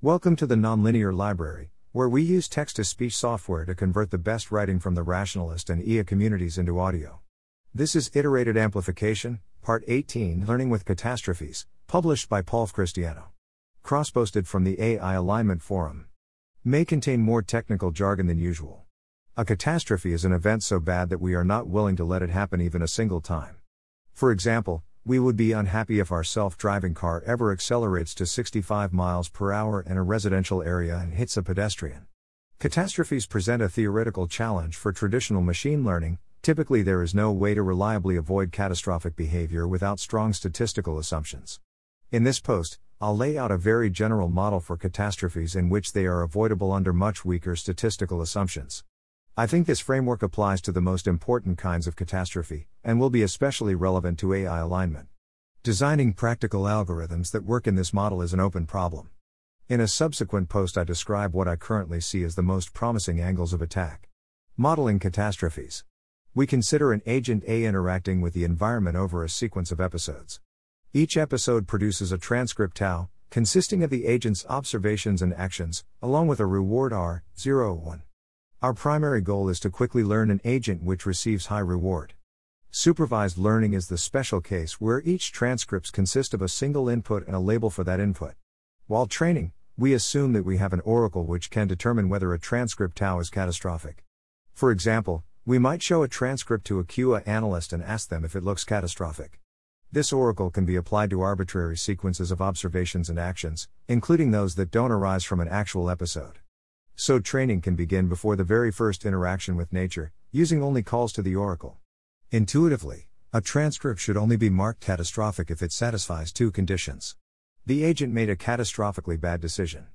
Welcome to the Nonlinear Library, where we use text to speech software to convert the best writing from the rationalist and EA communities into audio. This is Iterated Amplification, Part 18 Learning with Catastrophes, published by Paul Christiano. Cross posted from the AI Alignment Forum. May contain more technical jargon than usual. A catastrophe is an event so bad that we are not willing to let it happen even a single time. For example, we would be unhappy if our self driving car ever accelerates to 65 miles per hour in a residential area and hits a pedestrian. Catastrophes present a theoretical challenge for traditional machine learning. Typically, there is no way to reliably avoid catastrophic behavior without strong statistical assumptions. In this post, I'll lay out a very general model for catastrophes in which they are avoidable under much weaker statistical assumptions. I think this framework applies to the most important kinds of catastrophe, and will be especially relevant to AI alignment. Designing practical algorithms that work in this model is an open problem. In a subsequent post, I describe what I currently see as the most promising angles of attack. Modeling catastrophes. We consider an agent A interacting with the environment over a sequence of episodes. Each episode produces a transcript tau, consisting of the agent's observations and actions, along with a reward R, 0, 1. Our primary goal is to quickly learn an agent which receives high reward. Supervised learning is the special case where each transcripts consist of a single input and a label for that input. While training, we assume that we have an oracle which can determine whether a transcript tau is catastrophic. For example, we might show a transcript to a QA analyst and ask them if it looks catastrophic. This oracle can be applied to arbitrary sequences of observations and actions, including those that don't arise from an actual episode. So training can begin before the very first interaction with nature, using only calls to the oracle. Intuitively, a transcript should only be marked catastrophic if it satisfies two conditions. The agent made a catastrophically bad decision.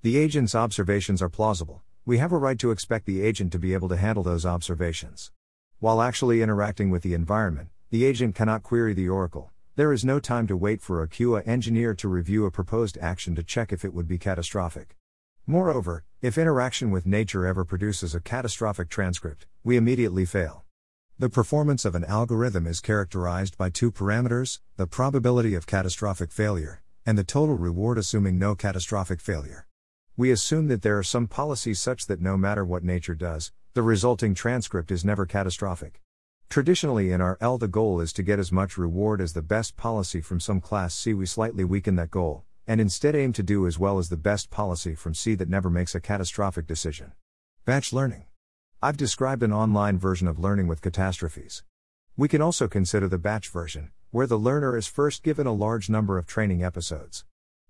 The agent's observations are plausible, we have a right to expect the agent to be able to handle those observations. While actually interacting with the environment, the agent cannot query the oracle. There is no time to wait for a QA engineer to review a proposed action to check if it would be catastrophic. Moreover, if interaction with nature ever produces a catastrophic transcript, we immediately fail. The performance of an algorithm is characterized by two parameters the probability of catastrophic failure, and the total reward assuming no catastrophic failure. We assume that there are some policies such that no matter what nature does, the resulting transcript is never catastrophic. Traditionally, in RL, the goal is to get as much reward as the best policy from some class C. We slightly weaken that goal, and instead aim to do as well as the best policy from C that never makes a catastrophic decision. Batch learning. I've described an online version of learning with catastrophes. We can also consider the batch version, where the learner is first given a large number of training episodes.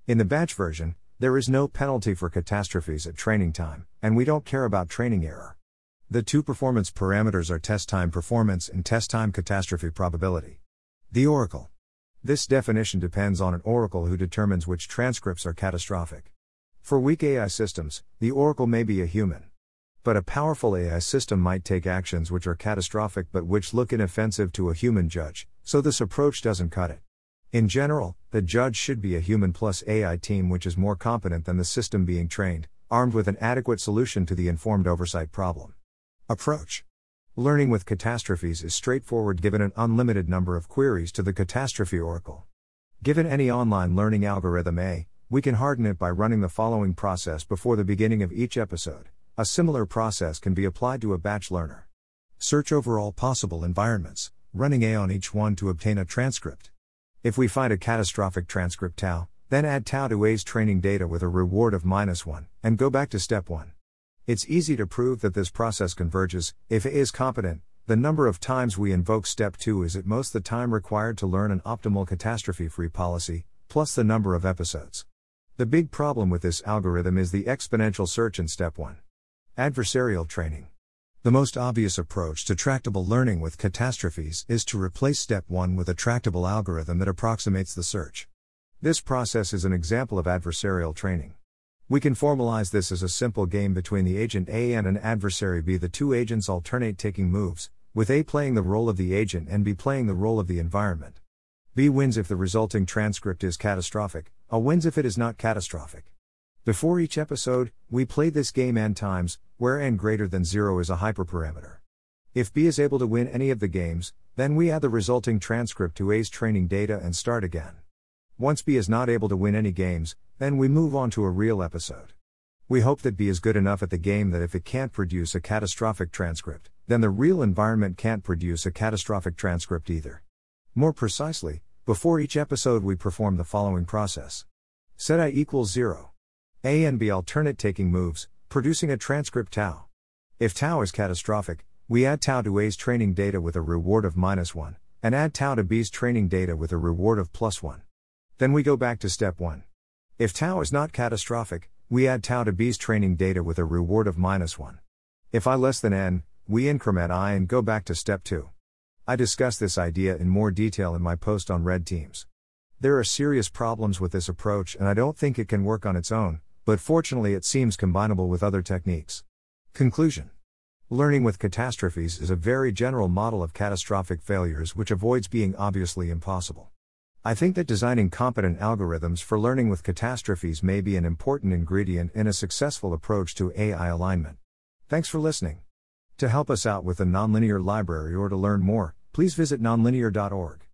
In the batch version, there is no penalty for catastrophes at training time, and we don't care about training error. The two performance parameters are test time performance and test time catastrophe probability. The Oracle. This definition depends on an oracle who determines which transcripts are catastrophic. For weak AI systems, the oracle may be a human. But a powerful AI system might take actions which are catastrophic but which look inoffensive to a human judge, so this approach doesn't cut it. In general, the judge should be a human plus AI team which is more competent than the system being trained, armed with an adequate solution to the informed oversight problem. Approach Learning with catastrophes is straightforward given an unlimited number of queries to the catastrophe oracle. Given any online learning algorithm A, we can harden it by running the following process before the beginning of each episode. A similar process can be applied to a batch learner. Search over all possible environments, running A on each one to obtain a transcript. If we find a catastrophic transcript tau, then add tau to A's training data with a reward of minus 1, and go back to step 1. It's easy to prove that this process converges, if A is competent, the number of times we invoke step 2 is at most the time required to learn an optimal catastrophe free policy, plus the number of episodes. The big problem with this algorithm is the exponential search in step 1. Adversarial training. The most obvious approach to tractable learning with catastrophes is to replace step 1 with a tractable algorithm that approximates the search. This process is an example of adversarial training. We can formalize this as a simple game between the agent A and an adversary B. The two agents alternate taking moves, with A playing the role of the agent and B playing the role of the environment. B wins if the resulting transcript is catastrophic, A wins if it is not catastrophic. Before each episode, we play this game n times, where n greater than 0 is a hyperparameter. If B is able to win any of the games, then we add the resulting transcript to A's training data and start again. Once B is not able to win any games, then we move on to a real episode. We hope that B is good enough at the game that if it can't produce a catastrophic transcript, then the real environment can't produce a catastrophic transcript either. More precisely, before each episode we perform the following process. Set i equals 0. A and B alternate taking moves, producing a transcript tau. If tau is catastrophic, we add tau to A's training data with a reward of minus 1, and add tau to B's training data with a reward of plus 1. Then we go back to step 1. If tau is not catastrophic, we add tau to B's training data with a reward of minus 1. If i less than n, we increment i and go back to step 2. I discuss this idea in more detail in my post on red teams. There are serious problems with this approach and I don't think it can work on its own, but fortunately it seems combinable with other techniques. Conclusion Learning with catastrophes is a very general model of catastrophic failures which avoids being obviously impossible. I think that designing competent algorithms for learning with catastrophes may be an important ingredient in a successful approach to AI alignment. Thanks for listening. To help us out with the nonlinear library or to learn more, please visit nonlinear.org.